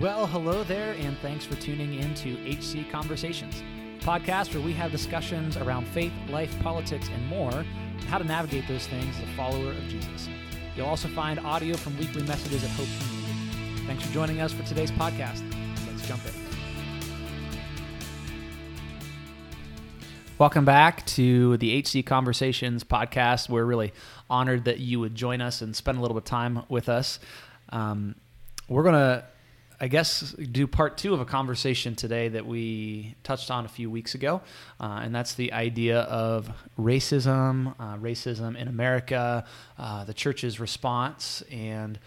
Well, hello there, and thanks for tuning in to HC Conversations, podcast where we have discussions around faith, life, politics, and more, and how to navigate those things as a follower of Jesus. You'll also find audio from weekly messages at Hope Community. Thanks for joining us for today's podcast. Let's jump in. Welcome back to the HC Conversations podcast. We're really honored that you would join us and spend a little bit of time with us. Um, we're going to, I guess, do part two of a conversation today that we touched on a few weeks ago, uh, and that's the idea of racism, uh, racism in America, uh, the church's response. And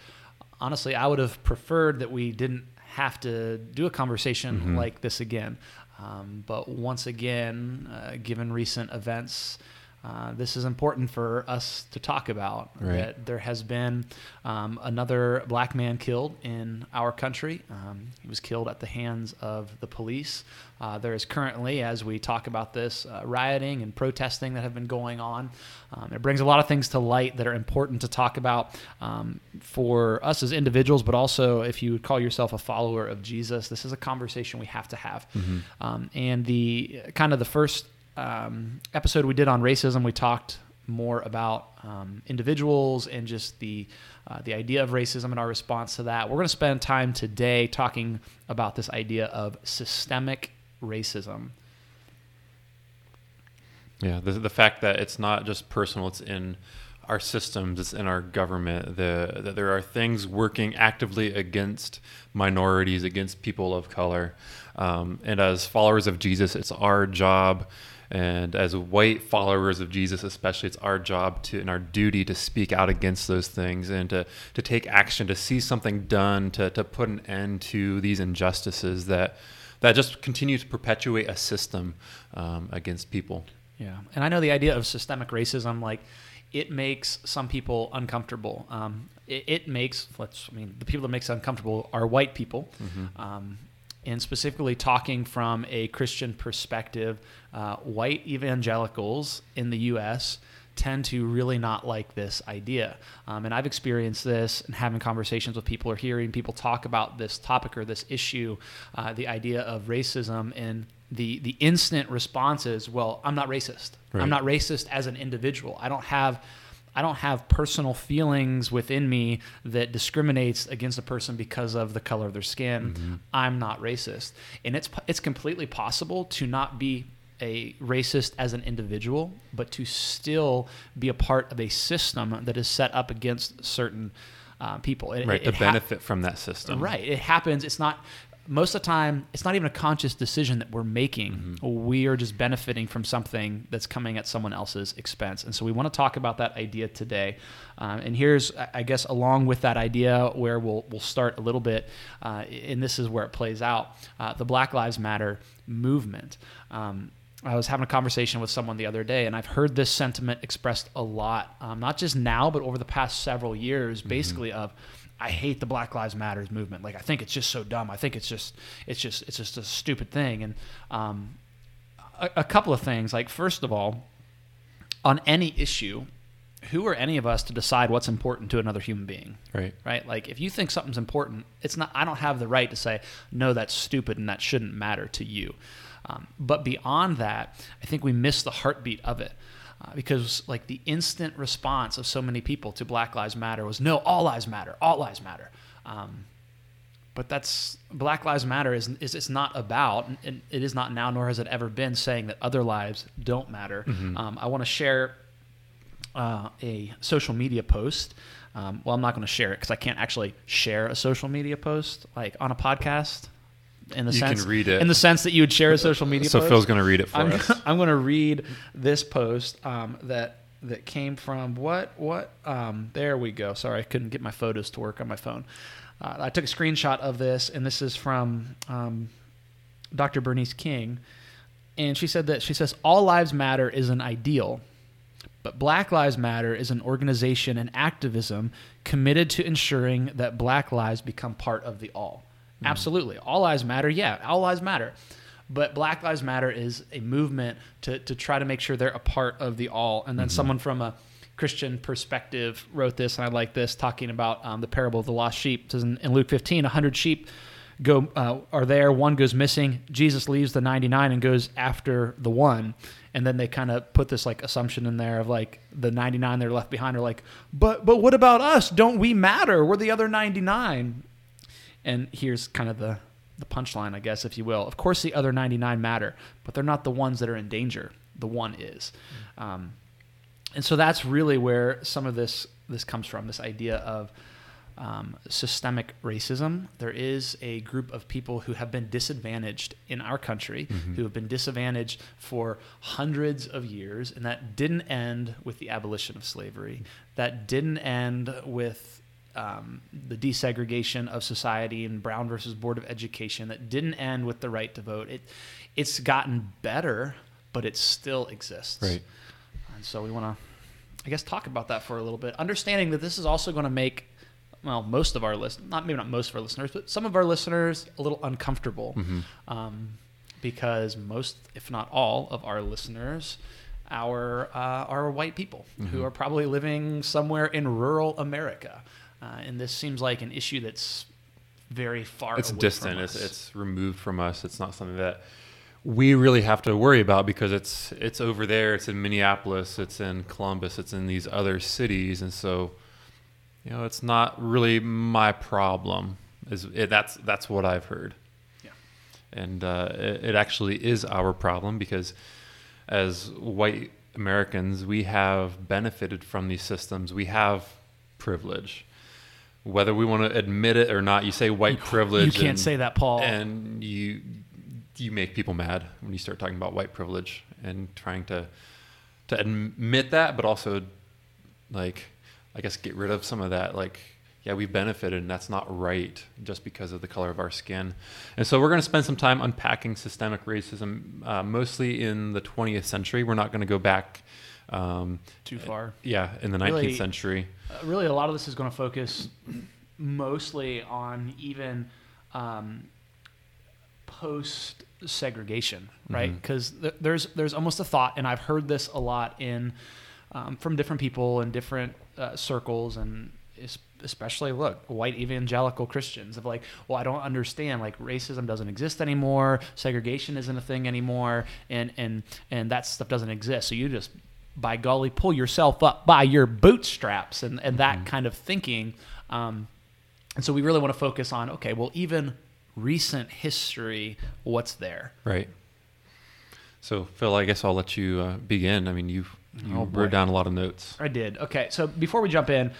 honestly, I would have preferred that we didn't have to do a conversation Mhm. like this again. Um, but once again, uh, given recent events, uh, this is important for us to talk about. Right. That there has been um, another black man killed in our country. Um, he was killed at the hands of the police. Uh, there is currently, as we talk about this, uh, rioting and protesting that have been going on. Um, it brings a lot of things to light that are important to talk about um, for us as individuals, but also if you would call yourself a follower of Jesus, this is a conversation we have to have. Mhm. Um, and the kind of the first um, episode we did on racism, we talked more about um, individuals and just the uh, the idea of racism and our response to that. We're going to spend time today talking about this idea of systemic racism. Yeah, the, the fact that it's not just personal, it's in our systems, it's in our government, the, that there are things working actively against minorities, against people of color. Um, and as followers of Jesus, it's our job, and as white followers of Jesus, especially, it's our job to and our duty to speak out against those things and to, to take action, to see something done, to, to put an end to these injustices that, that just continue to perpetuate a system um, against people. Yeah, and I know the idea of systemic racism, like it makes some people uncomfortable. Um, it, it makes, let's, I mean, the people that makes it uncomfortable are white people, um, and specifically talking from a Christian perspective, uh, white evangelicals in the U.S. tend to really not like this idea. Um, and I've experienced this and having conversations with people or hearing people talk about this topic or this issue, uh, the idea of racism and the the instant response is, well, I'm not racist. Right. I'm not racist as an individual. I don't have I don't have personal feelings within me that discriminates against a person because of the color of their skin. I'm not racist. And it's it's completely possible to not be a racist as an individual, but to still be a part of a system that is set up against certain uh, people. It- right it- to it hap- benefit from that system Right. It happens. It's not most of the time it's not even a conscious decision that we're making. We are just benefiting from something that's coming at someone else's expense. And so we want to talk about that idea today. Um, and here's, I- guess, along with that idea, where we'll we'll start a little bit, uh, and this is where it plays out: uh, the Black Lives Matter movement. Um, I was having a conversation with someone the other day, and I've heard this sentiment expressed a lot, um, not just now, but over the past several years, basically of, I hate the Black Lives Matters movement. Like I think it's just so dumb. I think it's just, it's just, it's just a stupid thing. And um, a, a couple of things. Like first of all, on any issue, who are any of us to decide what's important to another human being? right right? Like if you think something's important, it's not. I don't have the right to say no, that's stupid and that shouldn't matter to you. Um, but beyond that, I think we miss the heartbeat of it. Uh, because like the instant response of so many people to Black Lives Matter was no, all lives matter, all lives matter. Um, but that's Black Lives Matter is, is it's not about, and it is not now, nor has it ever been saying that other lives don't matter. Um, I want to share uh, a social media post. Um, well, I'm not going to share it because I can't actually share a social media post like on a podcast. In the You can sense, read it. in the sense that you would share a social media. so post. phil's going to read it for I'm, us I'm going to read this post um, that that came from what what um, there we go. Sorry, I couldn't get my photos to work on my phone. Uh, I took a screenshot of this, and this is from um, Dr. Bernice King, and she said that she says all lives matter is an ideal, but Black Lives Matter is an organization and activism committed to ensuring that Black lives become part of the all. Absolutely. All lives matter. Yeah, all lives matter. But Black Lives Matter is a movement to, to try to make sure they're a part of the all. And then someone from a Christian perspective wrote this, and I like this, talking about um, the parable of the lost sheep. It says in, in Luke 15, 100 sheep go uh, are there. One goes missing. Jesus leaves the 99 and goes after the one. And then they kind of put this like assumption in there of like the 99 they're left behind are like, but but what about us? Don't we matter? We're the other 99. And here's kind of the the punchline, I guess, if you will. Of course, the other 99 matter, but they're not the ones that are in danger. The one is. Um, and so that's really where some of this this comes from. This idea of um, systemic racism. There is a group of people who have been disadvantaged in our country, Mhm. who have been disadvantaged for hundreds of years, and that didn't end with the abolition of slavery. That didn't end with um, the desegregation of society and Brown versus Board of Education. That didn't end with the right to vote. It, it's gotten better, but it still exists. Right. And so we want to, I guess, talk about that for a little bit, understanding that this is also going to make, well, most of our listeners, not maybe not most of our listeners, but some of our listeners a little uncomfortable, Mhm. um, because most, if not all, of our listeners. Our uh, are white people who Mhm. are probably living somewhere in rural America, uh, and this seems like an issue that's very far. It's away distant. It's it's removed from us. It's not something that we really have to worry about because it's it's over there. It's in Minneapolis. It's in Columbus. It's in these other cities, and so you know it's not really my problem. Is it, that's that's what I've heard. Yeah. and uh, it, it actually is our problem because as white Americans, we have benefited from these systems. We have privilege. Whether we want to admit it or not, you say white privilege. You can't and- say that, Paul. and you you make people mad when you start talking about white privilege and trying to to admit that, but also like I guess get rid of some of that like yeah we've benefited and that's not right just because of the color of our skin and so we're going to spend some time unpacking systemic racism uh, mostly in the 20th century we're not going to go back um, Too far. yeah in the 19th Really- century Uh, really, a lot of this is going to focus mostly on even um, post segregation, right? Because th- there's there's almost a thought, and I've heard this a lot in um, from different people in different uh, circles, and especially look white evangelical Christians of like, well, I don't understand. Like racism doesn't exist anymore, segregation isn't a thing anymore, and and and that stuff doesn't exist. So you just by golly, pull yourself up by your bootstraps and, and that Mhm. kind of thinking. Um, and so we really want to focus on okay, well, even recent history, what's there? Right. So, Phil, I guess I'll let you uh, begin. I mean, you've, you Oh, wrote down a lot of notes. I did. Okay, so before we jump in,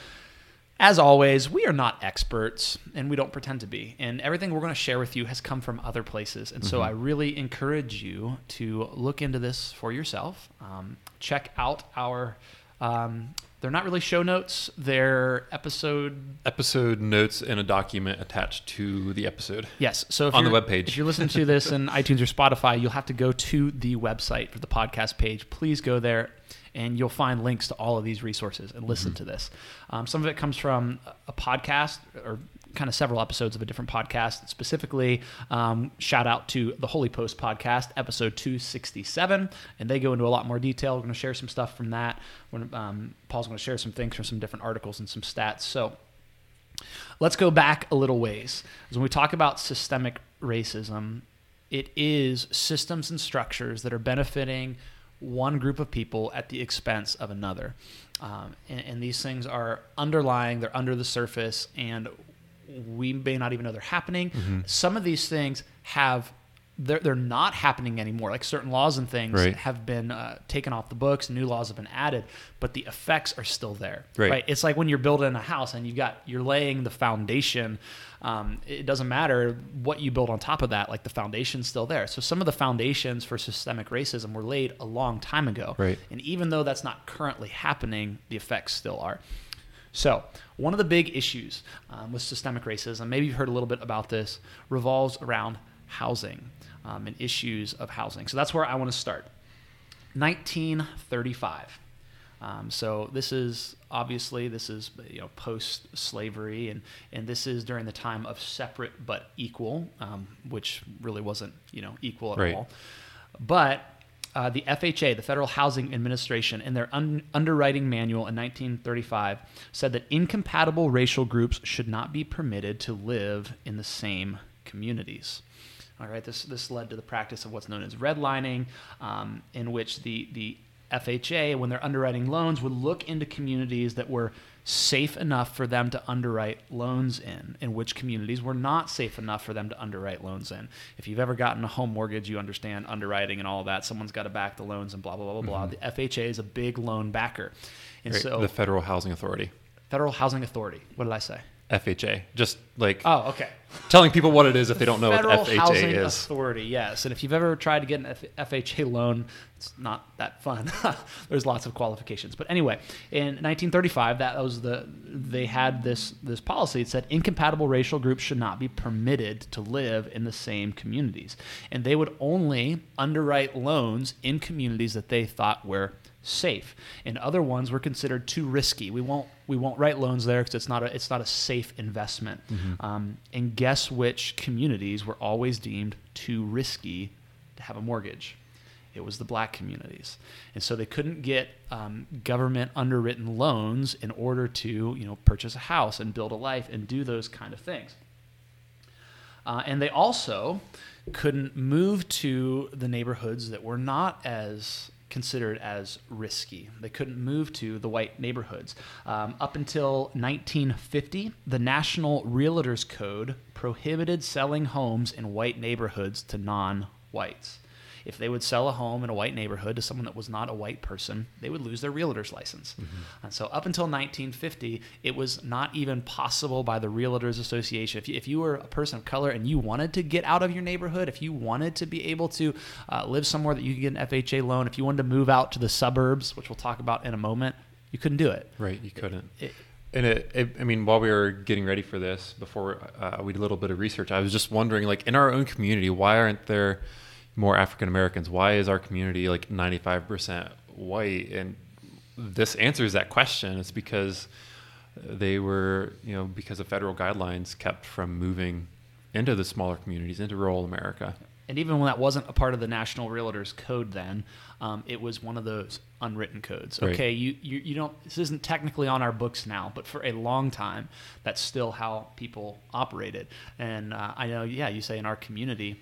as always, we are not experts and we don't pretend to be. And everything we're going to share with you has come from other places. And so Mhm. I really encourage you to look into this for yourself. Um, check out our, um, they're not really show notes, they're episode Episode notes in a document attached to the episode. Yes. So if On the webpage. if you're listening to this in iTunes or Spotify, you'll have to go to the website for the podcast page. Please go there, and you'll find links to all of these resources and listen Mhm. to this. Um, some of it comes from a podcast or kind of several episodes of a different podcast. Specifically, um, shout out to the Holy Post podcast, episode 267, and they go into a lot more detail. We're going to share some stuff from that. When, um, Paul's going to share some things from some different articles and some stats. So. Let's go back a little ways. 'Cause when we talk about systemic racism, it is systems and structures that are benefiting one group of people at the expense of another. Um, and, and these things are underlying, they're under the surface, and we may not even know they're happening. Mhm. Some of these things have. They're, they're not happening anymore. Like certain laws and things Right. have been uh, taken off the books, new laws have been added, but the effects are still there. Right. It's like when you're building a house and you've got you're laying the foundation. Um, it doesn't matter what you build on top of that; like the foundation's still there. So some of the foundations for systemic racism were laid a long time ago. Right. And even though that's not currently happening, the effects still are. So, one of the big issues um, with systemic racism, maybe you've heard a little bit about this, revolves around housing um, and issues of housing. So, that's where I want to start. 1935. Um, so this is obviously this is you know post slavery and and this is during the time of separate but equal, um, which really wasn't you know equal at Right. all. But uh, the FHA, the Federal Housing Administration, in their un- underwriting manual in 1935, said that incompatible racial groups should not be permitted to live in the same communities. All right, this this led to the practice of what's known as redlining, um, in which the the FHA, when they're underwriting loans, would look into communities that were safe enough for them to underwrite loans in, and which communities were not safe enough for them to underwrite loans in. If you've ever gotten a home mortgage, you understand underwriting and all that. Someone's got to back the loans and blah blah blah blah Mm-hmm. blah. The FHA is a big loan backer, and Right, so the Federal Housing Authority, Federal Housing Authority. What did I say? FHA, just like Oh, okay. telling people what it is if they don't know what FHA Housing is. Authority, yes. And if you've ever tried to get an F- FHA loan, it's not that fun. There's lots of qualifications. But anyway, in 1935, that was the they had this this policy. It said incompatible racial groups should not be permitted to live in the same communities, and they would only underwrite loans in communities that they thought were safe, and other ones were considered too risky. We won't we won't write loans there because it's not a it's not a safe investment. Um, and guess which communities were always deemed too risky to have a mortgage? It was the black communities, and so they couldn't get um, government underwritten loans in order to you know purchase a house and build a life and do those kind of things. Uh, and they also couldn't move to the neighborhoods that were not as considered as risky. They couldn't move to the white neighborhoods. Um, up until 1950, the National Realtors Code prohibited selling homes in white neighborhoods to non whites. If they would sell a home in a white neighborhood to someone that was not a white person, they would lose their realtor's license. And so, up until 1950, it was not even possible by the Realtors Association. If you, if you were a person of color and you wanted to get out of your neighborhood, if you wanted to be able to uh, live somewhere that you could get an FHA loan, if you wanted to move out to the suburbs, which we'll talk about in a moment, you couldn't do it. Right, you couldn't. It- and it, it, I mean, while we were getting ready for this, before uh, we did a little bit of research, I was just wondering, like, in our own community, why aren't there more African Americans? Why is our community like 95% white? And this answers that question. It's because they were, you know, because of federal guidelines kept from moving into the smaller communities, into rural America. and even when that wasn't a part of the National Realtors Code, then um, it was one of those unwritten codes. Right. Okay, you, you you don't. This isn't technically on our books now, but for a long time, that's still how people operated. And uh, I know, yeah, you say in our community.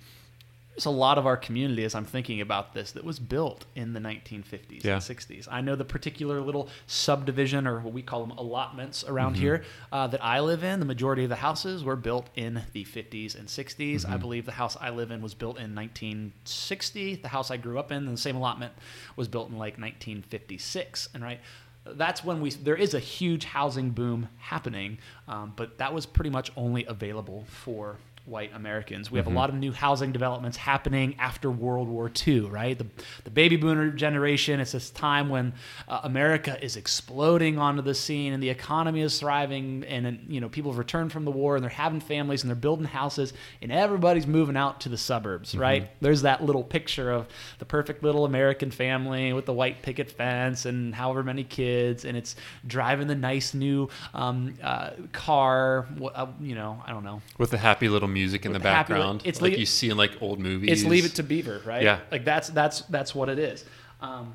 There's a lot of our community, as I'm thinking about this, that was built in the 1950s Yeah. and 60s. I know the particular little subdivision, or what we call them allotments around here, uh, that I live in. The majority of the houses were built in the 50s and 60s. I believe the house I live in was built in 1960. The house I grew up in, the same allotment, was built in like 1956. And right, that's when we there is a huge housing boom happening, um, but that was pretty much only available for white Americans. We have a lot of new housing developments happening after World War II, right? The, the baby boomer generation, it's this time when uh, America is exploding onto the scene and the economy is thriving and, and, you know, people have returned from the war and they're having families and they're building houses and everybody's moving out to the suburbs, right? There's that little picture of the perfect little American family with the white picket fence and however many kids and it's driving the nice new um, uh, car, uh, you know, I don't know, With the happy little music in the the happy background, it's like you see in like old movies. It's Leave It to Beaver, right? Yeah. Like that's that's that's what it is. Um,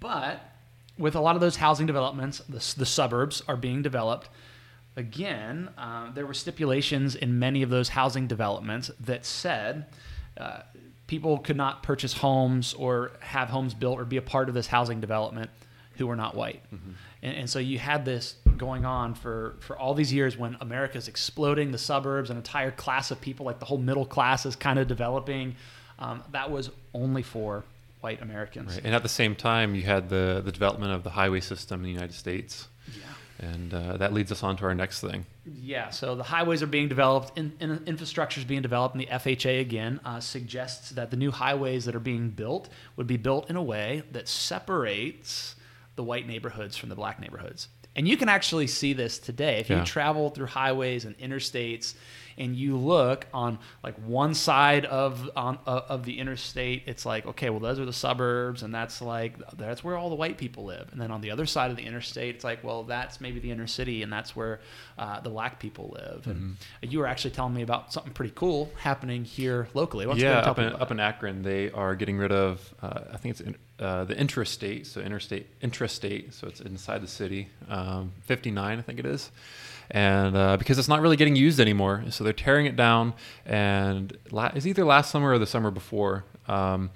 but with a lot of those housing developments, the, the suburbs are being developed. Again, uh, there were stipulations in many of those housing developments that said uh, people could not purchase homes or have homes built or be a part of this housing development who were not white. And, and so you had this going on for, for all these years when America's exploding, the suburbs, an entire class of people, like the whole middle class, is kind of developing. Um, that was only for white Americans. Right. And at the same time, you had the, the development of the highway system in the United States. Yeah. And uh, that leads us on to our next thing. Yeah, so the highways are being developed, in, in, infrastructure is being developed, and the FHA again uh, suggests that the new highways that are being built would be built in a way that separates the white neighborhoods from the black neighborhoods. And you can actually see this today if you Yeah. travel through highways and interstates, and you look on like one side of on uh, of the interstate. It's like okay, well those are the suburbs, and that's like that's where all the white people live. And then on the other side of the interstate, it's like well that's maybe the inner city, and that's where uh, the black people live. And Mm-hmm. you were actually telling me about something pretty cool happening here locally. Yeah, up in, up in Akron, they are getting rid of, uh, I think it's in, uh, the intrastate, so interstate, intrastate, so it's inside the city, um, 59, I think it is. And uh, because it's not really getting used anymore, so they're tearing it down, and la- it's either last summer or the summer before. Um,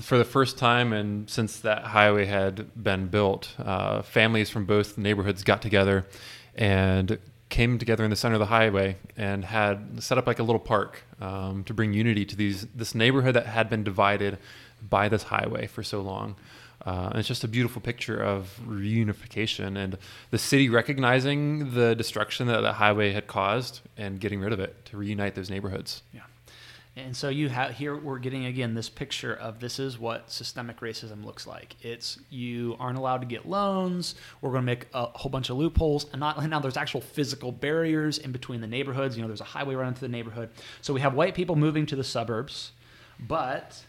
for the first time, and since that highway had been built, uh, families from both neighborhoods got together and came together in the center of the highway and had set up like a little park um, to bring unity to these this neighborhood that had been divided by this highway for so long. Uh, and it's just a beautiful picture of reunification and the city recognizing the destruction that the highway had caused and getting rid of it to reunite those neighborhoods. Yeah. And so you have here we're getting again this picture of this is what systemic racism looks like. It's you aren't allowed to get loans. We're going to make a whole bunch of loopholes, and not now there's actual physical barriers in between the neighborhoods. You know, there's a highway running through the neighborhood. So we have white people moving to the suburbs, but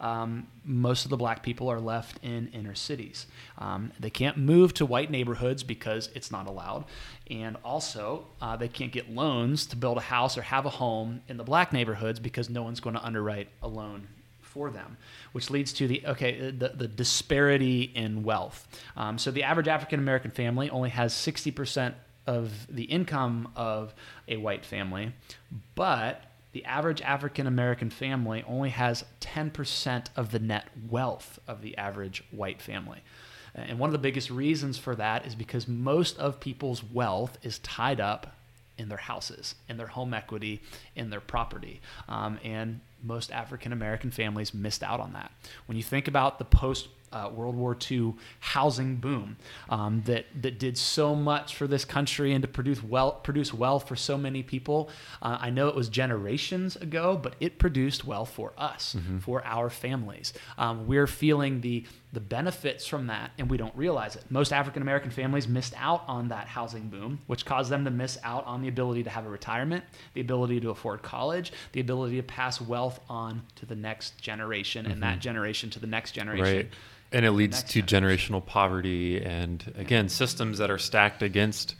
um, most of the black people are left in inner cities. Um, they can't move to white neighborhoods because it's not allowed. And also, uh, they can't get loans to build a house or have a home in the black neighborhoods because no one's going to underwrite a loan for them, which leads to the okay the, the disparity in wealth. Um, so the average African American family only has 60% of the income of a white family, but the average African American family only has 10% of the net wealth of the average white family. And one of the biggest reasons for that is because most of people's wealth is tied up in their houses, in their home equity, in their property. Um, and most African American families missed out on that. When you think about the post uh, World War II housing boom um, that that did so much for this country and to produce wealth produce wealth for so many people. Uh, I know it was generations ago, but it produced wealth for us, mm-hmm. for our families. Um, we're feeling the the benefits from that, and we don't realize it. Most African American families missed out on that housing boom, which caused them to miss out on the ability to have a retirement, the ability to afford college, the ability to pass wealth on to the next generation, mm-hmm. and that mm-hmm. generation to the next generation. Right and it leads to generation. generational poverty and again systems that are stacked against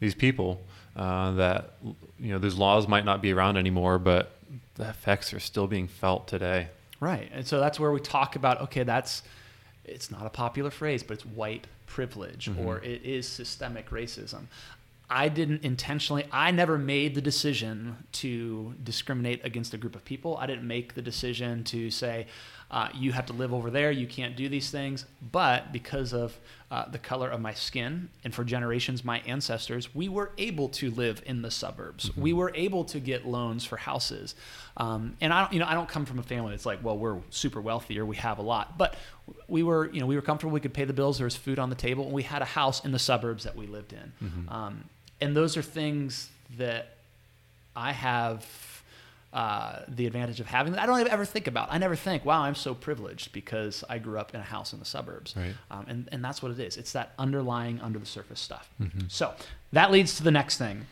these people uh, that you know those laws might not be around anymore but the effects are still being felt today right and so that's where we talk about okay that's it's not a popular phrase but it's white privilege mm-hmm. or it is systemic racism I didn't intentionally, I never made the decision to discriminate against a group of people. I didn't make the decision to say, uh, you have to live over there, you can't do these things. But because of uh, the color of my skin, and for generations, my ancestors, we were able to live in the suburbs. Mm-hmm. We were able to get loans for houses. Um, and I don't, you know, I don't come from a family that's like, well, we're super wealthy or we have a lot. But we were, you know, we were comfortable. We could pay the bills. There was food on the table, and we had a house in the suburbs that we lived in. Mm-hmm. Um, and those are things that I have uh, the advantage of having that. I don't ever think about. I never think, wow, I'm so privileged because I grew up in a house in the suburbs. Right. Um, and, and that's what it is. It's that underlying, under the surface stuff. Mm-hmm. So that leads to the next thing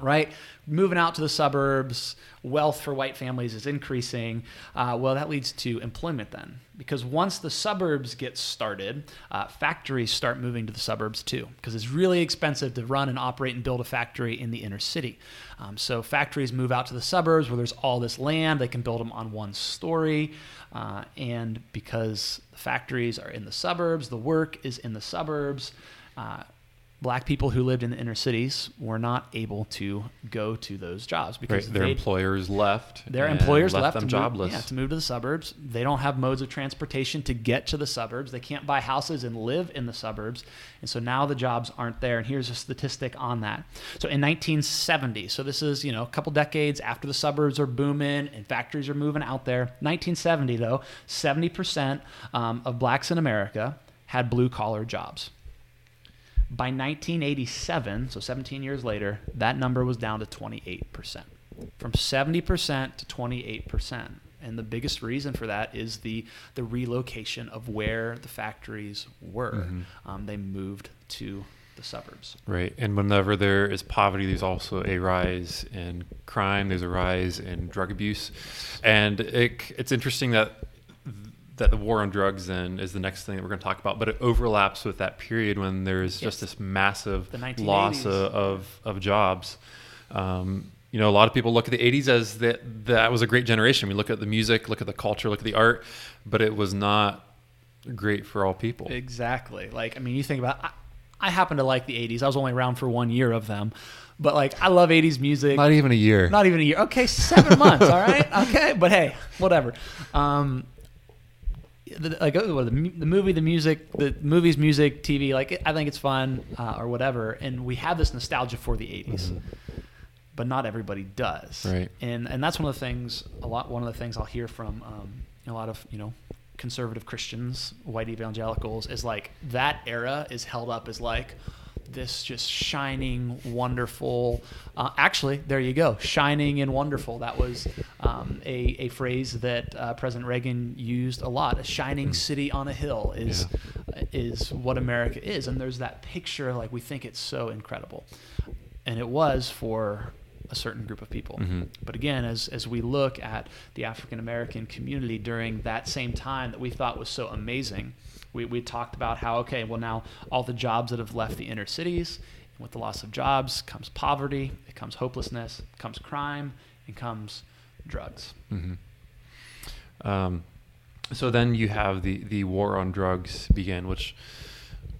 right? Moving out to the suburbs, wealth for white families is increasing. Uh, well, that leads to employment then, because once the suburbs get started, uh, factories start moving to the suburbs too, because it's really expensive to run and operate and build a factory in the inner city. Um, so factories move out to the suburbs where there's all this land, they can build them on one story. Uh, and because the factories are in the suburbs, the work is in the suburbs uh, black people who lived in the inner cities were not able to go to those jobs because right. their employers left. Their employers left, left them to jobless. Move, yeah, to move to the suburbs. They don't have modes of transportation to get to the suburbs. They can't buy houses and live in the suburbs. And so now the jobs aren't there. And here's a statistic on that. So in 1970, so this is, you know, a couple decades after the suburbs are booming and factories are moving out there. 1970 though, 70% um, of blacks in America had blue collar jobs. By 1987, so 17 years later, that number was down to 28%. From 70% to 28%. And the biggest reason for that is the, the relocation of where the factories were. Mm-hmm. Um, they moved to the suburbs. Right. And whenever there is poverty, there's also a rise in crime, there's a rise in drug abuse. And it, it's interesting that that the war on drugs then is the next thing that we're going to talk about, but it overlaps with that period when there's yes. just this massive loss of, of, of jobs. Um, you know, a lot of people look at the 80s as that that was a great generation. We look at the music, look at the culture, look at the art, but it was not great for all people. Exactly. Like, I mean, you think about, I, I happen to like the 80s. I was only around for one year of them. But like I love 80s music. Not even a year. Not even a year. Okay, seven months. All right. Okay, but hey, whatever. Um, the, like what, the, the movie, the music, the movies, music, TV. Like I think it's fun uh, or whatever, and we have this nostalgia for the 80s. But not everybody does, Right. And and that's one of the things. A lot. One of the things I'll hear from um, a lot of you know conservative Christians, white evangelicals, is like that era is held up as like this just shining, wonderful. Uh, actually, there you go, shining and wonderful. That was um, a, a phrase that uh, President Reagan used a lot. A shining city on a hill is is what America is, and there's that picture. Like we think it's so incredible, and it was for a certain group of people. Mhm. But again, as, as we look at the African American community during that same time that we thought was so amazing, we, we talked about how, okay, well, now all the jobs that have left the inner cities, and with the loss of jobs comes poverty, it comes hopelessness, it comes crime, and comes drugs. hmm Um, so then you have the, the war on drugs begin, which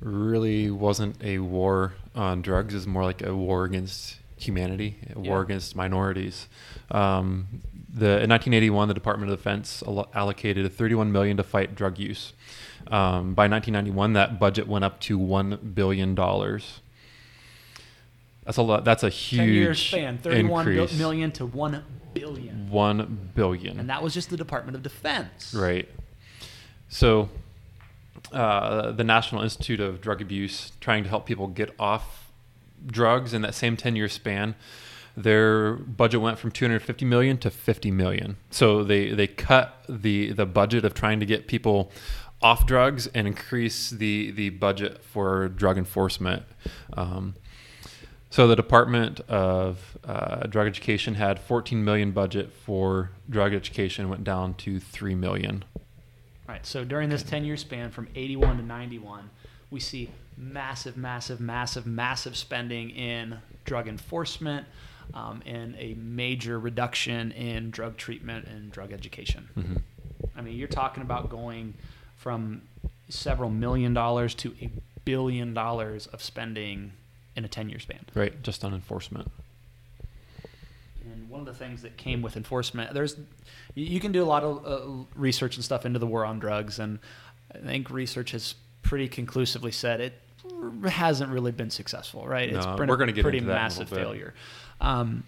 really wasn't a war on drugs. It's more like a war against humanity, a war Yeah. against minorities. Um, the, in 1981, the Department of Defense allo- allocated 31 million to fight drug use. Um, by 1991, that budget went up to one billion dollars. That's a lot. That's a huge 10 year span, 31 bil- increase. million to 1 billion. One billion. And that was just the Department of Defense. Right. So, uh, the National Institute of Drug Abuse, trying to help people get off drugs in that same 10 year span, their budget went from 250 million to 50 million. So they, they cut the, the budget of trying to get people off drugs and increase the, the budget for drug enforcement. Um, so the Department of uh, Drug Education had 14 million budget for drug education, went down to 3 million. Right. So during this 10 year span from 81 to 91, we see massive, massive, massive, massive spending in drug enforcement um, and a major reduction in drug treatment and drug education. Mhm. I mean, you're talking about going from several million dollars to a billion dollars of spending in a 10 year span. Right, just on enforcement. And one of the things that came with enforcement, there's, you you can do a lot of uh, research and stuff into the war on drugs, and I think research has pretty conclusively said it hasn't really been successful, right? No, been we're get pretty massive failure. Um,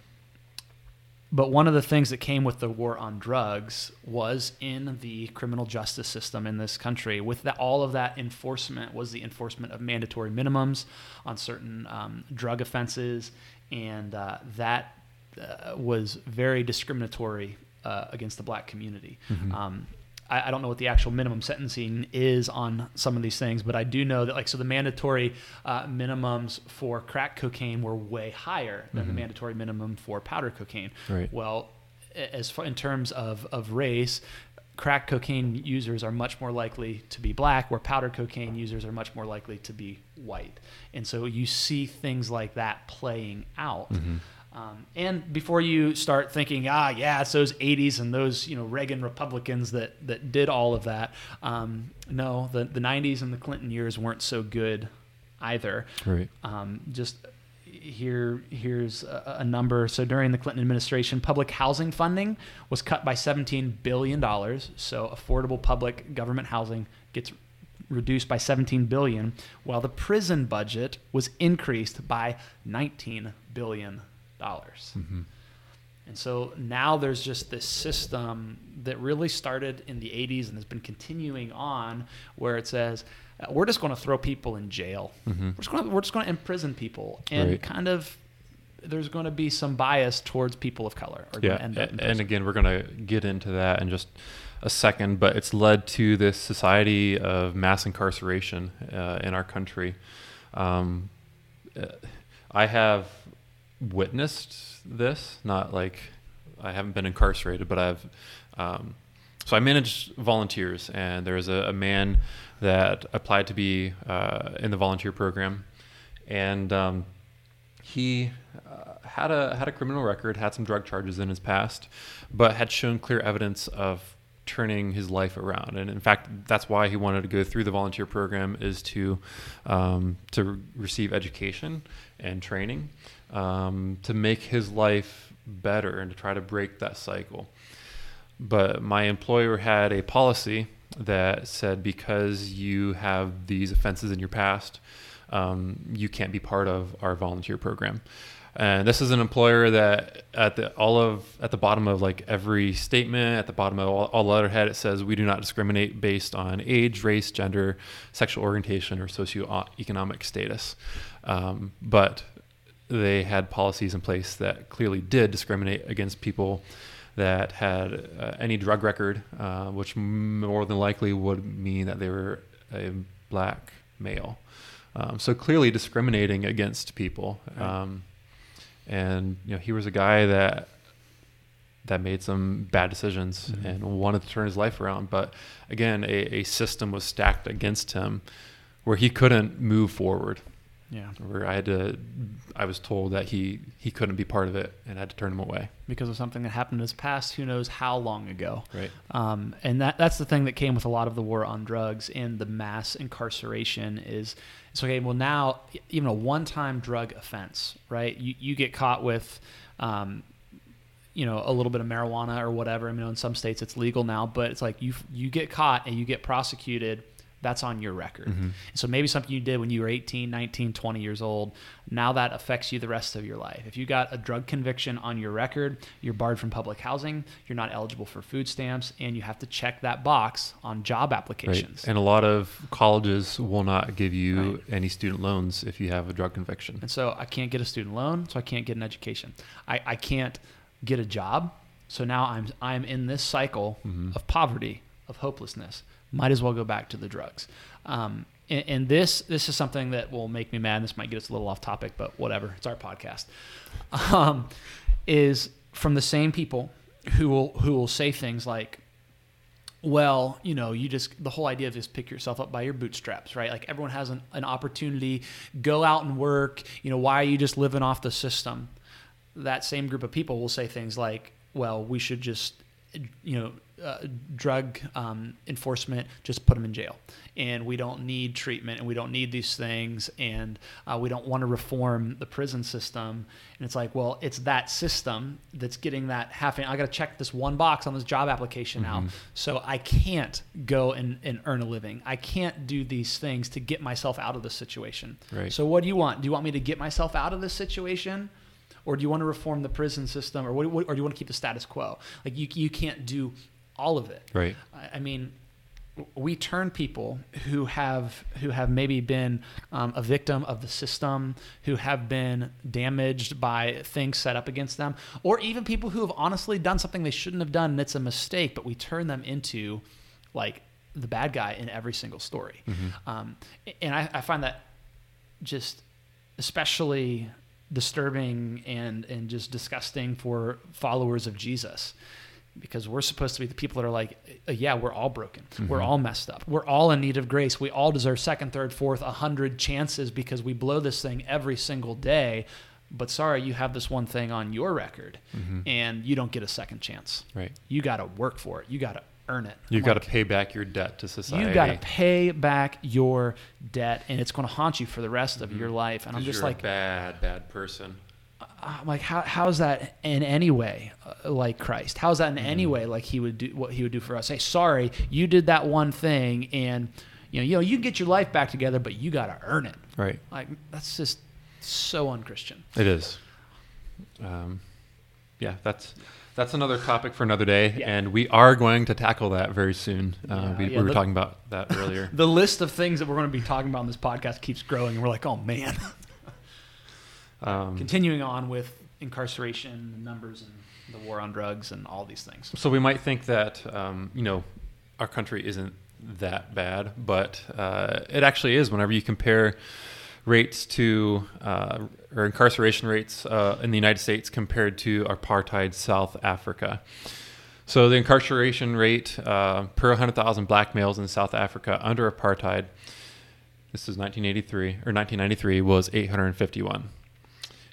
but one of the things that came with the war on drugs was in the criminal justice system in this country. With that, all of that enforcement was the enforcement of mandatory minimums on certain um, drug offenses, and uh, that uh, was very discriminatory uh, against the black community. Mhm. Um, I, I don't know what the actual minimum sentencing is on some of these things, but I do know that like so the mandatory uh, minimums for crack cocaine were way higher than the Mhm. mandatory minimum for powder cocaine. Right. Well, as far in terms of of race. Crack cocaine users are much more likely to be black, where powder cocaine users are much more likely to be white. And so you see things like that playing out. Mhm. Um, and before you start thinking, ah, yeah, it's those '80s and those you know Reagan Republicans that that did all of that. Um, no, the the '90s and the Clinton years weren't so good either. Right. Um, just here, here's a, a number. So during the Clinton administration, public housing funding was cut by 17 billion dollars. So affordable public government housing gets reduced by 17 billion, while the prison budget was increased by 19 billion dollars. Mhm. And so now there's just this system that really started in the 80s and has been continuing on where it says, uh, we're just going to throw people in jail. Mhm. We're just going to, we're just going to imprison people. And Right. kind of there's going to be some bias towards people of color. Are Yeah, end up and again, we're going to get into that in just a second, but it's led to this society of mass incarceration uh, in our country. Um, uh, I have witnessed this, not like I haven't been incarcerated, but I've. Um, so I managed volunteers, and there was a, a man that applied to be uh, in the volunteer program, and um, he uh, had a had a criminal record, had some drug charges in his past, but had shown clear evidence of turning his life around. And in fact, that's why he wanted to go through the volunteer program is to um, to re- receive education and training um, to make his life better and to try to break that cycle. But my employer had a policy that said because you have these offenses in your past, um, you can't be part of our volunteer program. And this is an employer that at the all of at the bottom of like every statement, at the bottom of all, all letterhead, it says we do not discriminate based on age, race, gender, sexual orientation, or socioeconomic status. Um, but they had policies in place that clearly did discriminate against people that had uh, any drug record, uh, which more than likely would mean that they were a black male. Um, so clearly discriminating against people. Right. Um, and you know he was a guy that that made some bad decisions Mm-hmm. and wanted to turn his life around. But again, a, a system was stacked against him where he couldn't move forward. Yeah. Where I had to, I was told that he he couldn't be part of it, and I had to turn him away. Because of something that happened in his past, who knows how long ago. Right. Um, and that that's the thing that came with a lot of the war on drugs and the mass incarceration is it's okay. Well, now even a one-time drug offense, right? You you get caught with, um, you know, a little bit of marijuana or whatever. I mean, in some states it's legal now, but it's like you you get caught and you get prosecuted. That's on your record. Mhm. So maybe something you did when you were 18, 19, 20 years old, now that affects you the rest of your life. If you got a drug conviction on your record, you're barred from public housing, you're not eligible for food stamps, and you have to check that box on job Right. applications. And a lot of colleges will not give you Right. any student loans if you have a drug conviction. And so I can't get a student loan, so I can't get an education. I, I can't get a job, so now I'm I'm in this cycle Mhm. of poverty, of hopelessness. Might as well go back to the drugs. Um, and, and this this is something that will make me mad. This might get us a little off topic, but whatever. It's our podcast. Um, is from the same people who will who will say things like, well, you know, you just the whole idea of just pick yourself up by your bootstraps, right? Like everyone has an, an opportunity, go out and work. You know, why are you just living off the system? That same group of people will say things like, well, we should just, you know, uh, drug um, enforcement, just put them in jail. And we don't need treatment and we don't need these things. And uh, we don't want to reform the prison system. And it's like, well, it's that system that's getting that half. I got to check this one box on this job application now. Mhm. So I can't go and, and earn a living. I can't do these things to get myself out of this situation. Right. So what do you want? Do you want me to get myself out of this situation? Or do you want to reform the prison system? Or, what, what- or do you want to keep the status quo? Like you, you can't do all of it. Right. I I mean, we turn people who have who have maybe been um, a victim of the system, who have been damaged by things set up against them, or even people who have honestly done something they shouldn't have done and it's a mistake, but we turn them into like the bad guy in every single story. Um, and I, I find that just especially disturbing and and just disgusting for followers of Jesus. Because we're supposed to be the people that are like uh, yeah we're all broken. We're all messed up. We're all in need of grace. We all deserve second third fourth a hundred chances because we blow this thing every single day. But sorry you have this one thing on your record and you don't get a second chance. Right. you got to work for it. You got to earn it You've got to pay back your debt to society. You've got to pay back your debt and it's going to haunt you for the rest of your life and I'm just like a bad, bad person. I'm like how how is that in any way uh, like Christ? How is that in any Mm-hmm. way like he would do what he would do for us? Hey, sorry, you did that one thing, and you know you know you can get your life back together, but you got to earn it. Right. Like that's just so unchristian. It is. Um, yeah, that's that's another topic for another day, Yeah. and we are going to tackle that very soon. Uh, Yeah, we, yeah, we were the- talking about that earlier. The list of things that we're going to be talking about on this podcast keeps growing, and we're like, oh man. Um, Continuing on with incarceration numbers and the war on drugs and all these things. so we might think that um, you know our country isn't that bad, but uh, it actually is. Whenever you compare rates to uh, or incarceration rates uh, in the United States compared to apartheid South Africa. So the incarceration rate uh, per 100,000 black males in South Africa under apartheid, this is 1983 or 1993, was 851.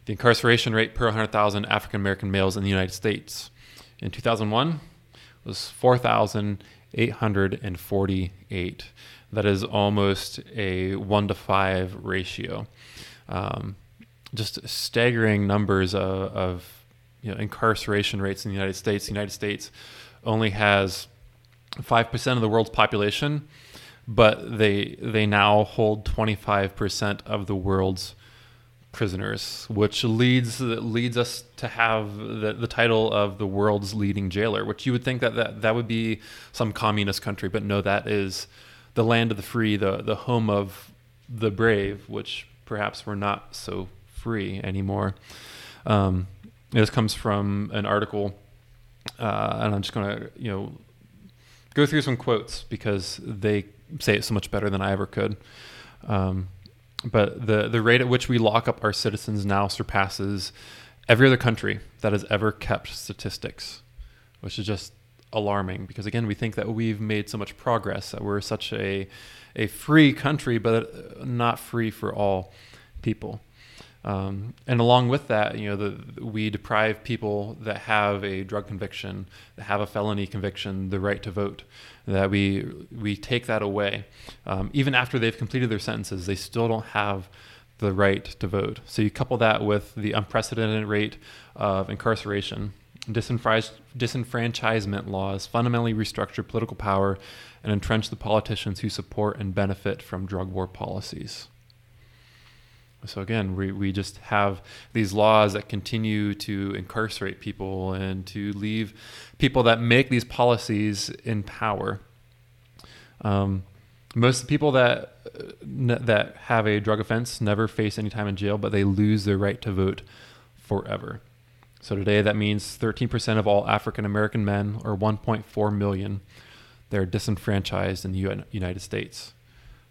The incarceration rate per 100,000 African American males in the United States in 2001 was 4,848. That is almost a one to five ratio. Um, just staggering numbers of, of you know, incarceration rates in the United States. The United States only has 5% of the world's population, but they they now hold 25% of the world's prisoners, which leads leads us to have the, the title of the world's leading jailer, which you would think that, that that would be some communist country, but no, that is the land of the free, the the home of the brave, which perhaps we're not so free anymore. Um, this comes from an article, uh, and I'm just to you know go through some quotes because they say it so much better than I ever could. Um, but the the rate at which we lock up our citizens now surpasses every other country that has ever kept statistics, which is just alarming because again we think that we've made so much progress that we're such a a free country but not free for all people. Um, and along with that, you know, the, we deprive people that have a drug conviction, that have a felony conviction, the right to vote. That we we take that away, um, even after they've completed their sentences, they still don't have the right to vote. So you couple that with the unprecedented rate of incarceration, disenfranchisement laws fundamentally restructure political power and entrench the politicians who support and benefit from drug war policies. So again, we, we just have these laws that continue to incarcerate people and to leave people that make these policies in power. Um, most people that that have a drug offense never face any time in jail, but they lose their right to vote forever. So today, that means 13% of all African American men, or 1.4 million, they're disenfranchised in the United States.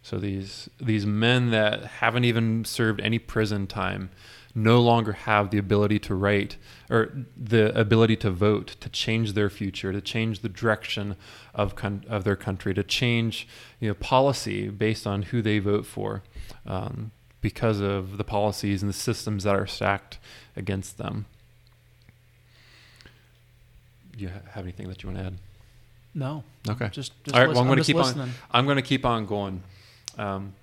So these these men that haven't even served any prison time no longer have the ability to write or the ability to vote, to change their future, to change the direction of con- of their country, to change you know policy based on who they vote for, um, because of the policies and the systems that are stacked against them. Do you have anything that you want to add? No. Okay. Just, just all right. Listen, well, I'm going to keep listening. on. I'm going to keep on going. Um,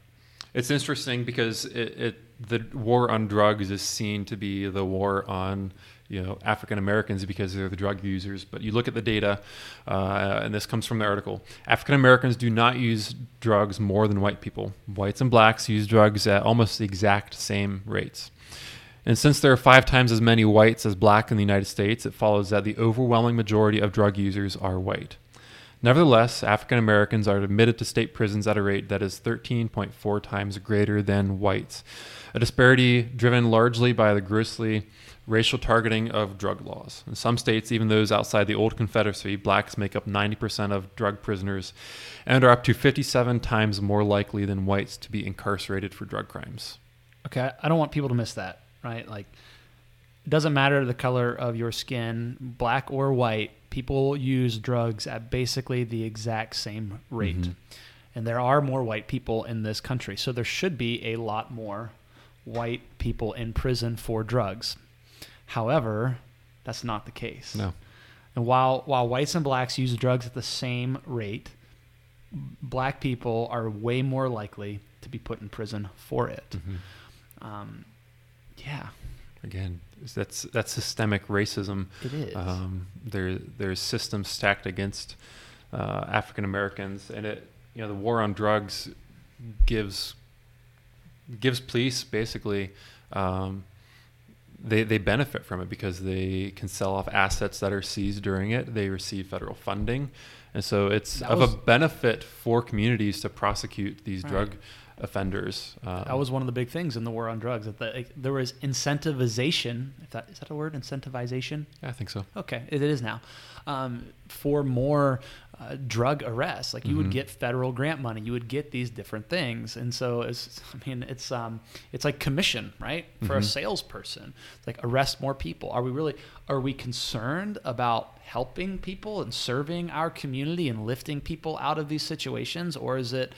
it's interesting because it, it, the war on drugs is seen to be the war on you know African Americans because they're the drug users. But you look at the data, uh, and this comes from the article. African Americans do not use drugs more than white people. Whites and blacks use drugs at almost the exact same rates. And since there are five times as many whites as black in the United States, it follows that the overwhelming majority of drug users are white. Nevertheless, African Americans are admitted to state prisons at a rate that is 13.4 times greater than whites, a disparity driven largely by the grossly racial targeting of drug laws. In some states, even those outside the old Confederacy, blacks make up 90% of drug prisoners and are up to 57 times more likely than whites to be incarcerated for drug crimes. Okay, I don't want people to miss that, right? Like, it doesn't matter the color of your skin, black or white people use drugs at basically the exact same rate. Mm-hmm. And there are more white people in this country. So there should be a lot more white people in prison for drugs. However, that's not the case. No. And while while whites and blacks use drugs at the same rate, black people are way more likely to be put in prison for it. Mm-hmm. Um, yeah. Again, that's that's systemic racism. It is. Um, there there's systems stacked against uh, African Americans, and it you know the war on drugs gives gives police basically um, they they benefit from it because they can sell off assets that are seized during it. They receive federal funding, and so it's that of was, a benefit for communities to prosecute these right. drug offenders. Um, that was one of the big things in the war on drugs. That the, there was incentivization. If that is that a word? Incentivization. Yeah, I think so. Okay, it is now um, for more uh, drug arrests. Like you mm-hmm. would get federal grant money, you would get these different things, and so it's. I mean, it's um, it's like commission, right, for mm-hmm. a salesperson. It's like arrest more people. Are we really? Are we concerned about helping people and serving our community and lifting people out of these situations, or is it?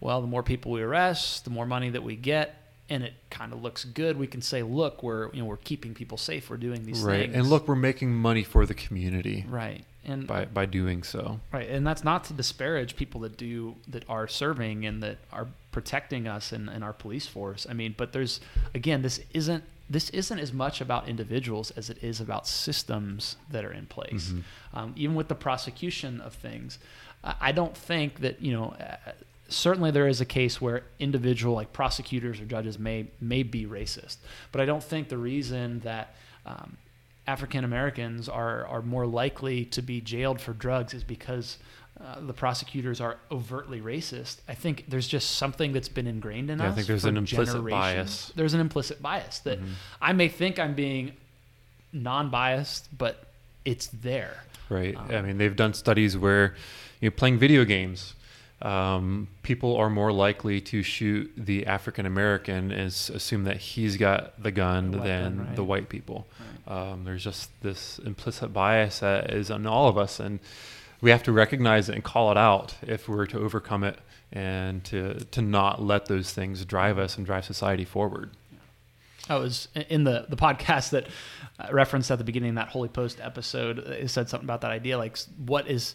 Well, the more people we arrest, the more money that we get, and it kind of looks good. We can say, look, we're you know we're keeping people safe. We're doing these right. things. And look, we're making money for the community. Right. and by by doing so. Right, and that's not to disparage people that do that are serving and that are protecting us and, and our police force. I mean, but there's again, this isn't this isn't as much about individuals as it is about systems that are in place. Mm-hmm. Um, even with the prosecution of things, I I don't think that you know. Certainly, there is a case where individual like prosecutors or judges may may be racist, but I don't think the reason that um, African Americans are are more likely to be jailed for drugs is because uh, the prosecutors are overtly racist. I think there's just something that's been ingrained in Yeah, I us. think there's an implicit bias. There's an implicit bias that Mhm. I may think I'm being non-biased, but it's there. Right. I Um, mean, they've done studies where you know, playing video games, um, people are more likely to shoot the African American and assume that he's got the gun The weapon, than right. the white people. Um, there's just this implicit bias that is on all of us, and we have to recognize it and call it out if we're to overcome it and to to not let those things drive us and drive society forward. I was in the the podcast that uh, referenced at the beginning that Holy Post episode. It said something about that idea, like what is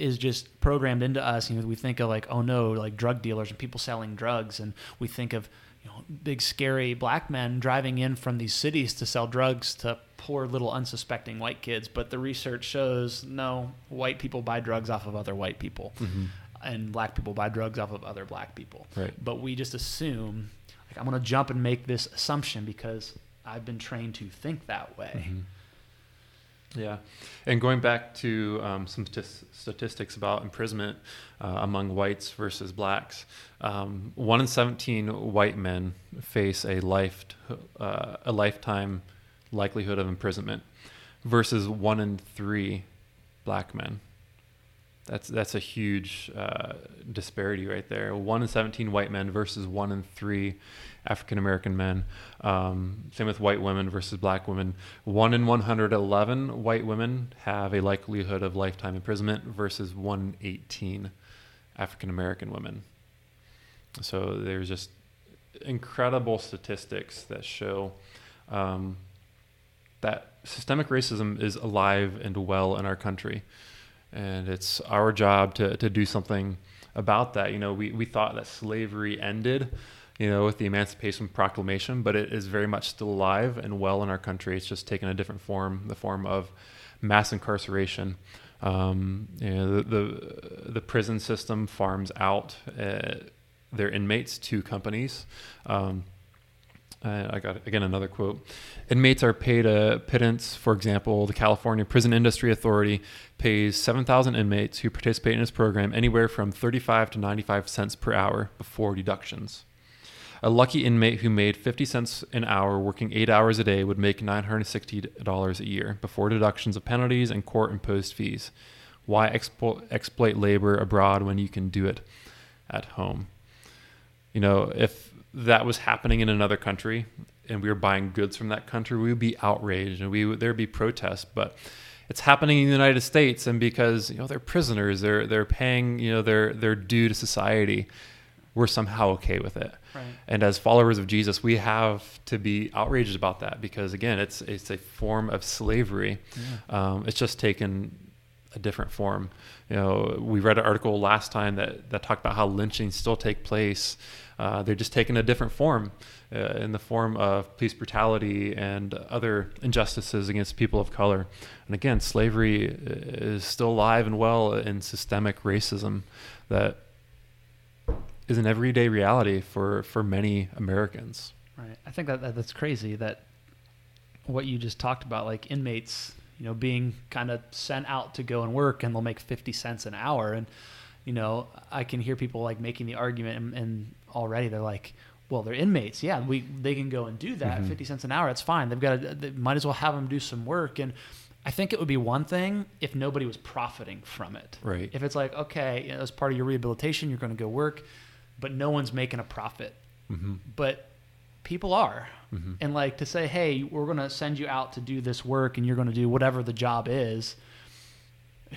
is just programmed into us. You know, we think of like, oh no, like drug dealers and people selling drugs, and we think of you know big scary black men driving in from these cities to sell drugs to poor little unsuspecting white kids. But the research shows no, white people buy drugs off of other white people. And black people buy drugs off of other black people Right. but we just assume like i'm going to jump and make this assumption because i've been trained to think that way Mhm. Yeah, and going back to um, some stis- statistics about imprisonment uh, among whites versus blacks, um, one in seventeen white men face a life uh, a lifetime likelihood of imprisonment, versus one in three black men. That's that's a huge uh, disparity right there. One in seventeen white men versus one in three African American men. Um, same with white women versus black women. One in one hundred eleven white women have a likelihood of lifetime imprisonment versus one in eighteen African American women. So there's just incredible statistics that show um, that systemic racism is alive and well in our country and it's our job to, to do something about that. You know, we, we thought that slavery ended, you know, with the Emancipation Proclamation, but it is very much still alive and well in our country. It's just taken a different form, the form of mass incarceration. Um, you know, the, the the prison system farms out uh, their inmates to companies. Um, uh, I got again another quote. Inmates are paid a pittance. For example, the California Prison Industry Authority pays 7,000 inmates who participate in its program anywhere from 35 to 95 cents per hour before deductions. A lucky inmate who made 50 cents an hour working eight hours a day would make $960 a year before deductions of penalties and court imposed fees. Why explo- exploit labor abroad when you can do it at home? You know, if that was happening in another country and we were buying goods from that country, we would be outraged and we would, there'd be protests. But it's happening in the United States, and because you know they're prisoners, they're they're paying you know their their due to society. We're somehow okay with it. Right. And as followers of Jesus, we have to be outraged about that because again, it's it's a form of slavery. Um, it's just taken a different form. You know, we read an article last time that that talked about how lynchings still take place. Uh, they're just taking a different form, uh, in the form of police brutality and other injustices against people of color. And again, slavery is still alive and well in systemic racism that is an everyday reality for for many Americans. Right. I think that, that that's crazy that what you just talked about, like inmates, you know, being kind of sent out to go and work and they'll make 50 cents an hour. And, you know, I can hear people like making the argument and, and already they're like, well, they're inmates. Yeah, we they can go and do that. Mhm. 50 cents an hour, that's fine. They've got to, they might as well have them do some work. And I think it would be one thing if nobody was profiting from it. Right. If it's like, okay, you know, as part of your rehabilitation, you're going to go work, but no one's making a profit Mm-hmm. but people are Mhm. and like to say hey we're going to send you out to do this work and you're going to do whatever the job is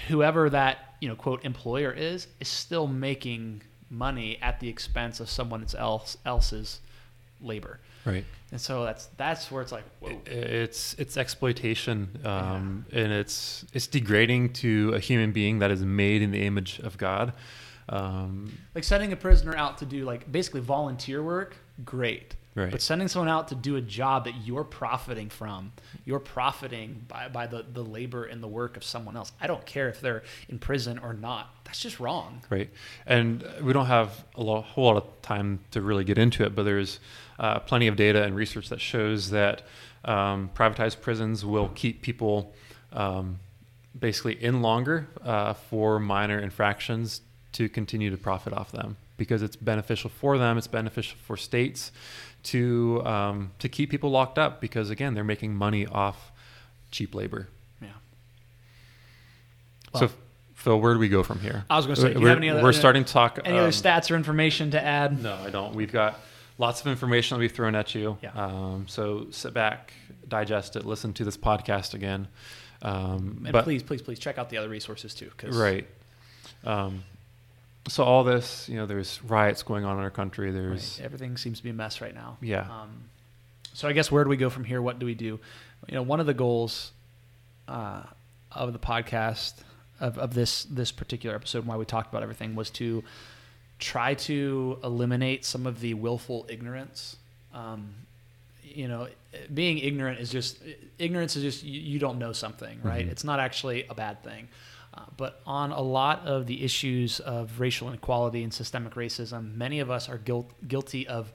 whoever that you know quote employer is is still making money at the expense of someone else else's labor Right. And so that's that's where it's like, whoa. It's it's exploitation, um, and it's it's degrading to a human being that is made in the image of God. Um, like sending a prisoner out to do like basically volunteer work, great. Right. But sending someone out to do a job that you're profiting from, you're profiting by, by the, the labor and the work of someone else. I don't care if they're in prison or not. That's just wrong. Right. And we don't have a lot, whole lot of time to really get into it, but there's uh, plenty of data and research that shows that um, privatized prisons will keep people um, basically in longer uh, for minor infractions to continue to profit off them because it's beneficial for them. It's beneficial for states to um, to keep people locked up because again they're making money off cheap labor. Yeah. so, Phil, where do we go from here? I was gonna say, do you we're, have any other- we're starting to talk. Any um, other stats or information to add? no, I don't. We've got lots of information that we've thrown at you. Yeah. Um, so sit back, digest it, listen to this podcast again. Um, And but please, please, please check out the other resources too. 'cause- right. Um, so all this, you know, there's riots going on in our country. right, There's everything seems to be a mess right now. yeah, Um, so I guess where do we go from here? What do we do? You know, one of the goals uh, of the podcast of, of this this particular episode, why we talked about everything, was to try to eliminate some of the willful ignorance. Um, you know, being ignorant is just ignorance is just you, you don't know something, right? Mhm. It's not actually a bad thing. Uh, but on a lot of the issues of racial inequality and systemic racism, many of us are guilt, guilty of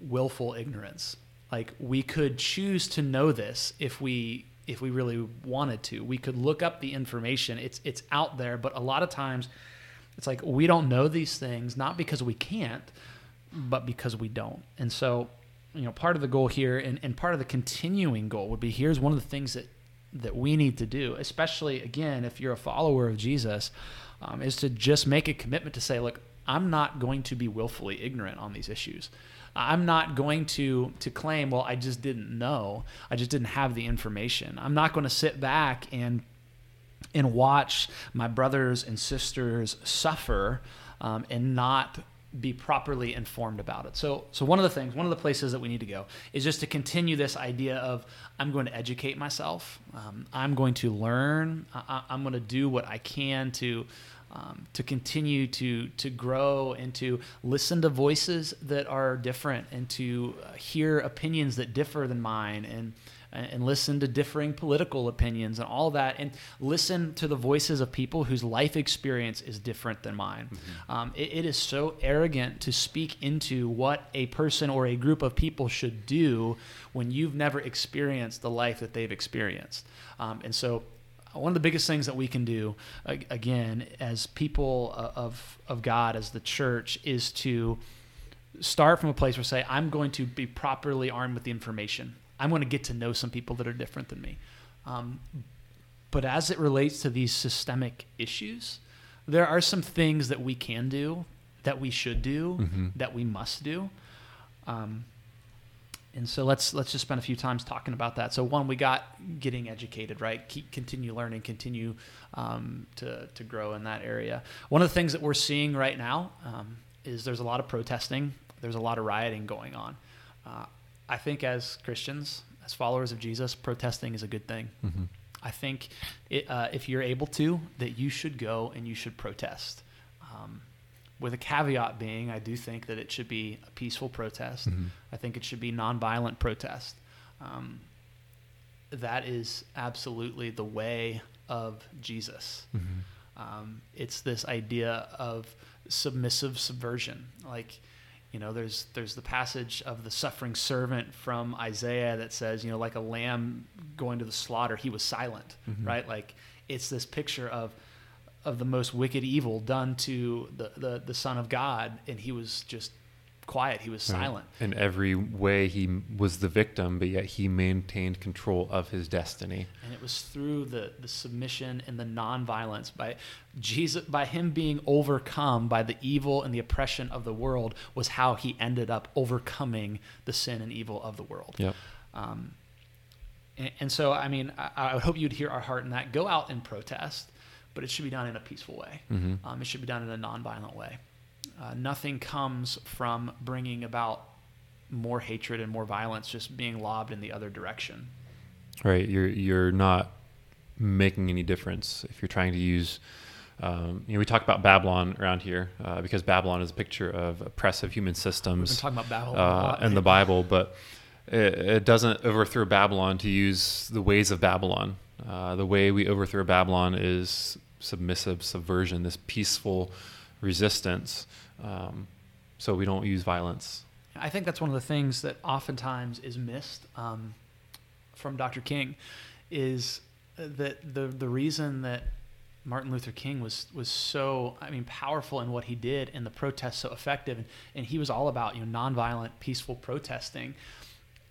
willful ignorance. Like we could choose to know this if we if we really wanted to. We could look up the information. It's it's out there, but a lot of times it's like we don't know these things not because we can't, but because we don't. And so, you know, part of the goal here and, and part of the continuing goal would be here's one of the things that that we need to do, especially again if you're a follower of Jesus, um, is to just make a commitment to say, look, I'm not going to be willfully ignorant on these issues. I'm not going to to claim, well, I just didn't know. I just didn't have the information. I'm not going to sit back and and watch my brothers and sisters suffer um, and not be properly informed about it. So, so one of the things, one of the places that we need to go is just to continue this idea of I'm going to educate myself. Um, I'm going to learn. I, I'm going to do what I can to um, to continue to to grow and to listen to voices that are different and to uh, hear opinions that differ than mine and and listen to differing political opinions and all that, and listen to the voices of people whose life experience is different than mine. Um, it, it is so arrogant to speak into what a person or a group of people should do when you've never experienced the life that they've experienced. Um, and so, one of the biggest things that we can do, again, as people uh, of of God, as the church, is to start from a place where say i'm going to be properly armed with the information i'm going to get to know some people that are different than me um, but as it relates to these systemic issues there are some things that we can do that we should do Mhm. that we must do um, and so let's let's just spend a few times talking about that. So one, we got getting educated, right? Keep continue learning, continue um, to to grow in that area. One of the things that we're seeing right now um, is there's a lot of protesting, there's a lot of rioting going on. Uh, I think as Christians, as followers of Jesus, protesting is a good thing. Mhm. I think it, uh, if you're able to, that you should go and you should protest. Um, with a caveat being, I do think that it should be a peaceful protest. Mhm. I think it should be nonviolent protest. Um, that is absolutely the way of Jesus. Mhm. Um, it's this idea of submissive subversion. Like, you know, there's there's the passage of the suffering servant from Isaiah that says, you know, like a lamb going to the slaughter, he was silent, Mhm. right? Like, it's this picture of of the most wicked evil done to the, the, the Son of God, and he was just quiet. He was Right. silent. In every way, he was the victim, but yet he maintained control of his destiny. and it was through the, the submission and the nonviolence by jesus by him being overcome by the evil and the oppression of the world was how he ended up overcoming the sin and evil of the world Yep. um, and, and so i mean I, I would hope you'd hear our heart in that go out and protest but it should be done in a peaceful way Mhm. um, it should be done in a nonviolent way uh, nothing comes from bringing about more hatred and more violence just being lobbed in the other direction. Right. You're you're not making any difference if you're trying to use. Um, you know, we talk about Babylon around here uh, because Babylon is a picture of oppressive human systems. We've talking about Babylon uh, in the Bible, but it, it, doesn't overthrow Babylon to use the ways of Babylon. Uh, the way we overthrow Babylon is submissive subversion, this peaceful resistance. Um, so we don't use violence. I think that's one of the things that oftentimes is missed um, from Dr. King is that the the reason that Martin Luther King was was so I mean powerful in what he did and the protests so effective and, and he was all about you know nonviolent peaceful protesting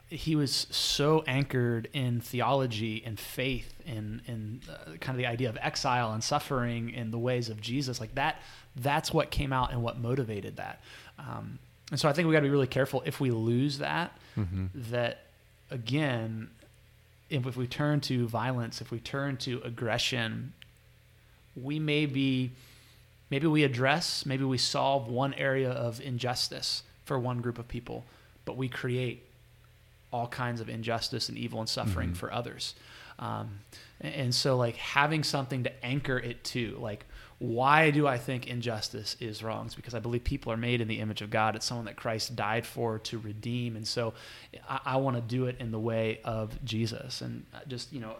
he was so anchored in theology and faith and and uh, kind of the idea of exile and suffering in the ways of Jesus like that that's what came out and what motivated that um, and so I think we got to be really careful if we lose that mm-hmm. that again if, if we turn to violence if we turn to aggression we may be maybe we address maybe we solve one area of injustice for one group of people but we create all kinds of injustice and evil and suffering mm-hmm. for others um, and so like having something to anchor it to like why do I think injustice is wrong? It's because I believe people are made in the image of God. It's someone that Christ died for to redeem. And so I, I want to do it in the way of Jesus. And just, you know,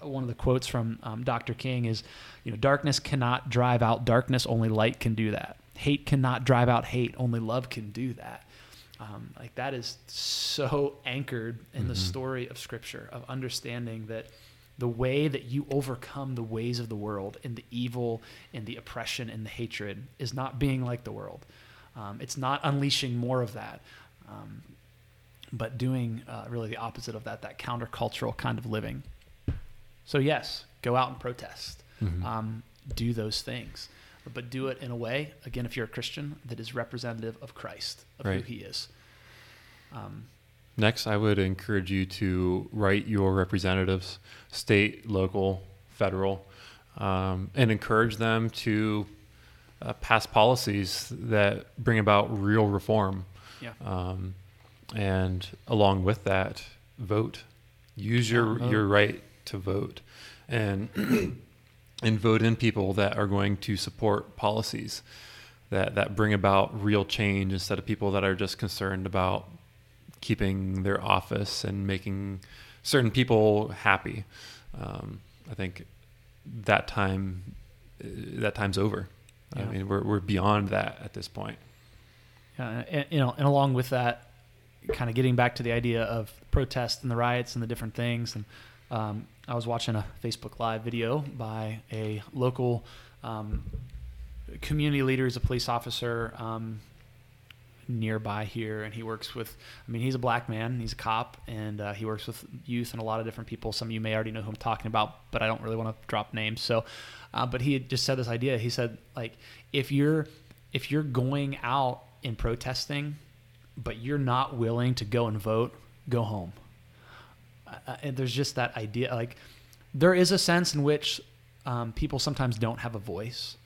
one of the quotes from um, Dr. King is, you know, darkness cannot drive out darkness, only light can do that. Hate cannot drive out hate, only love can do that. Um, like that is so anchored in mm-hmm. the story of Scripture of understanding that the way that you overcome the ways of the world and the evil and the oppression and the hatred is not being like the world. Um, it's not unleashing more of that, um, but doing uh, really the opposite of that, that countercultural kind of living. So yes, go out and protest. Mm-hmm. Um, do those things, but do it in a way. Again, if you're a Christian, that is representative of Christ, of right. who He is. Um, Next, I would encourage you to write your representatives, state, local, federal, um, and encourage them to uh, pass policies that bring about real reform. Yeah. Um, and along with that, vote. Use your, your right to vote and and vote in people that are going to support policies that that bring about real change instead of people that are just concerned about keeping their office and making certain people happy. Um, I think that time that time's over. Yeah. I mean, we're we're beyond that at this point. Yeah, and, you know, and along with that, kind of getting back to the idea of protest and the riots and the different things, and um, I was watching a Facebook Live video by a local um, community leader, he's a police officer um, nearby here, and he works with. I mean, he's a black man, he's a cop, and uh, he works with youth and a lot of different people. Some of you may already know who I'm talking about, but I don't really want to drop names. So, uh, but he just said this idea. He said, like, if you're if you're going out in protesting, but you're not willing to go and vote, go home uh, and there's just that idea like there is a sense in which um, people sometimes don't have a voice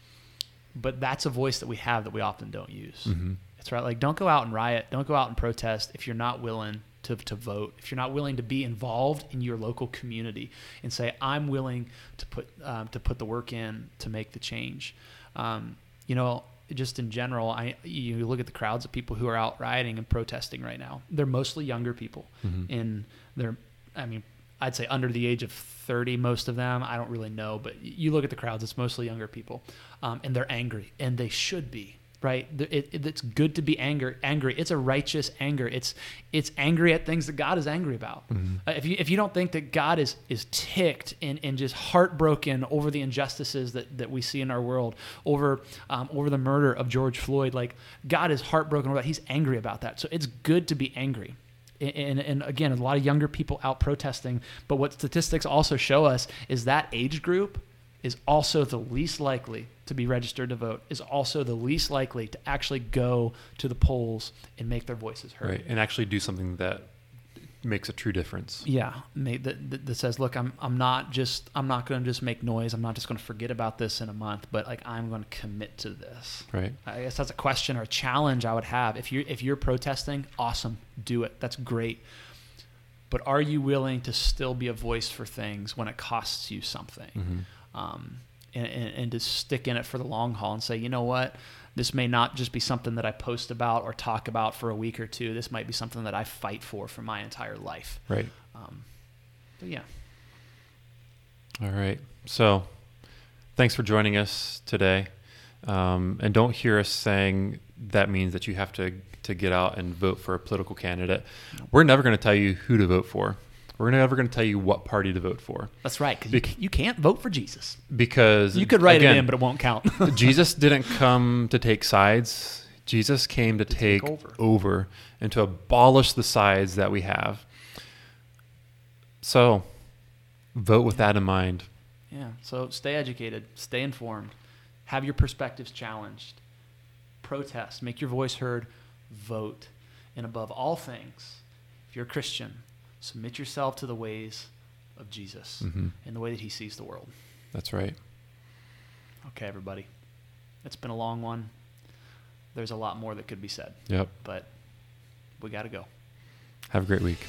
but that's a voice that we have that we often don't use mm-hmm. It's right like don't go out and riot don't go out and protest if you're not willing to, to vote if you're not willing to be involved in your local community and say i'm willing to put um, to put the work in to make the change um, you know just in general, I you look at the crowds of people who are out rioting and protesting right now. They're mostly younger people, mm-hmm. and they're I mean, I'd say under the age of 30, most of them. I don't really know, but you look at the crowds, it's mostly younger people. Um, and they're angry, and they should be, right? It, it, it's good to be anger, angry. It's a righteous anger. It's it's angry at things that God is angry about. Mm-hmm. Uh, if, you, if you don't think that God is, is ticked and, and just heartbroken over the injustices that, that we see in our world, over, um, over the murder of George Floyd, like God is heartbroken over that. He's angry about that. So it's good to be angry and, and again, a lot of younger people out protesting. But what statistics also show us is that age group is also the least likely to be registered to vote, is also the least likely to actually go to the polls and make their voices heard. Right, and actually do something that makes a true difference. Yeah, that, that, that says, look, I'm I'm not just I'm not going to just make noise. I'm not just going to forget about this in a month, but like I'm going to commit to this. Right. I guess that's a question or a challenge I would have. If you if you're protesting, awesome, do it. That's great. But are you willing to still be a voice for things when it costs you something? Mm-hmm. Um, and, and, to stick in it for the long haul and say, you know what, this may not just be something that I post about or talk about for a week or two. This might be something that I fight for for my entire life. Right. Um, but yeah. All right. So, thanks for joining us today. Um, and don't hear us saying that means that you have to to get out and vote for a political candidate. We're never going to tell you who to vote for. We're never going to tell you what party to vote for. That's right, because you, you, can't vote for Jesus. Because you could write again, it in, but it won't count. Jesus didn't come to take sides. Jesus came to, to take, take over. over and to abolish the sides that we have. So, vote with that in mind. Yeah. So stay educated, stay informed, have your perspectives challenged, protest, make your voice heard, vote. And above all things, if you're a Christian, submit yourself to the ways of Jesus mm-hmm. and the way that he sees the world. That's right. Okay, everybody. It's been a long one. There's a lot more that could be said. Yep. But we got to go. Have a great week.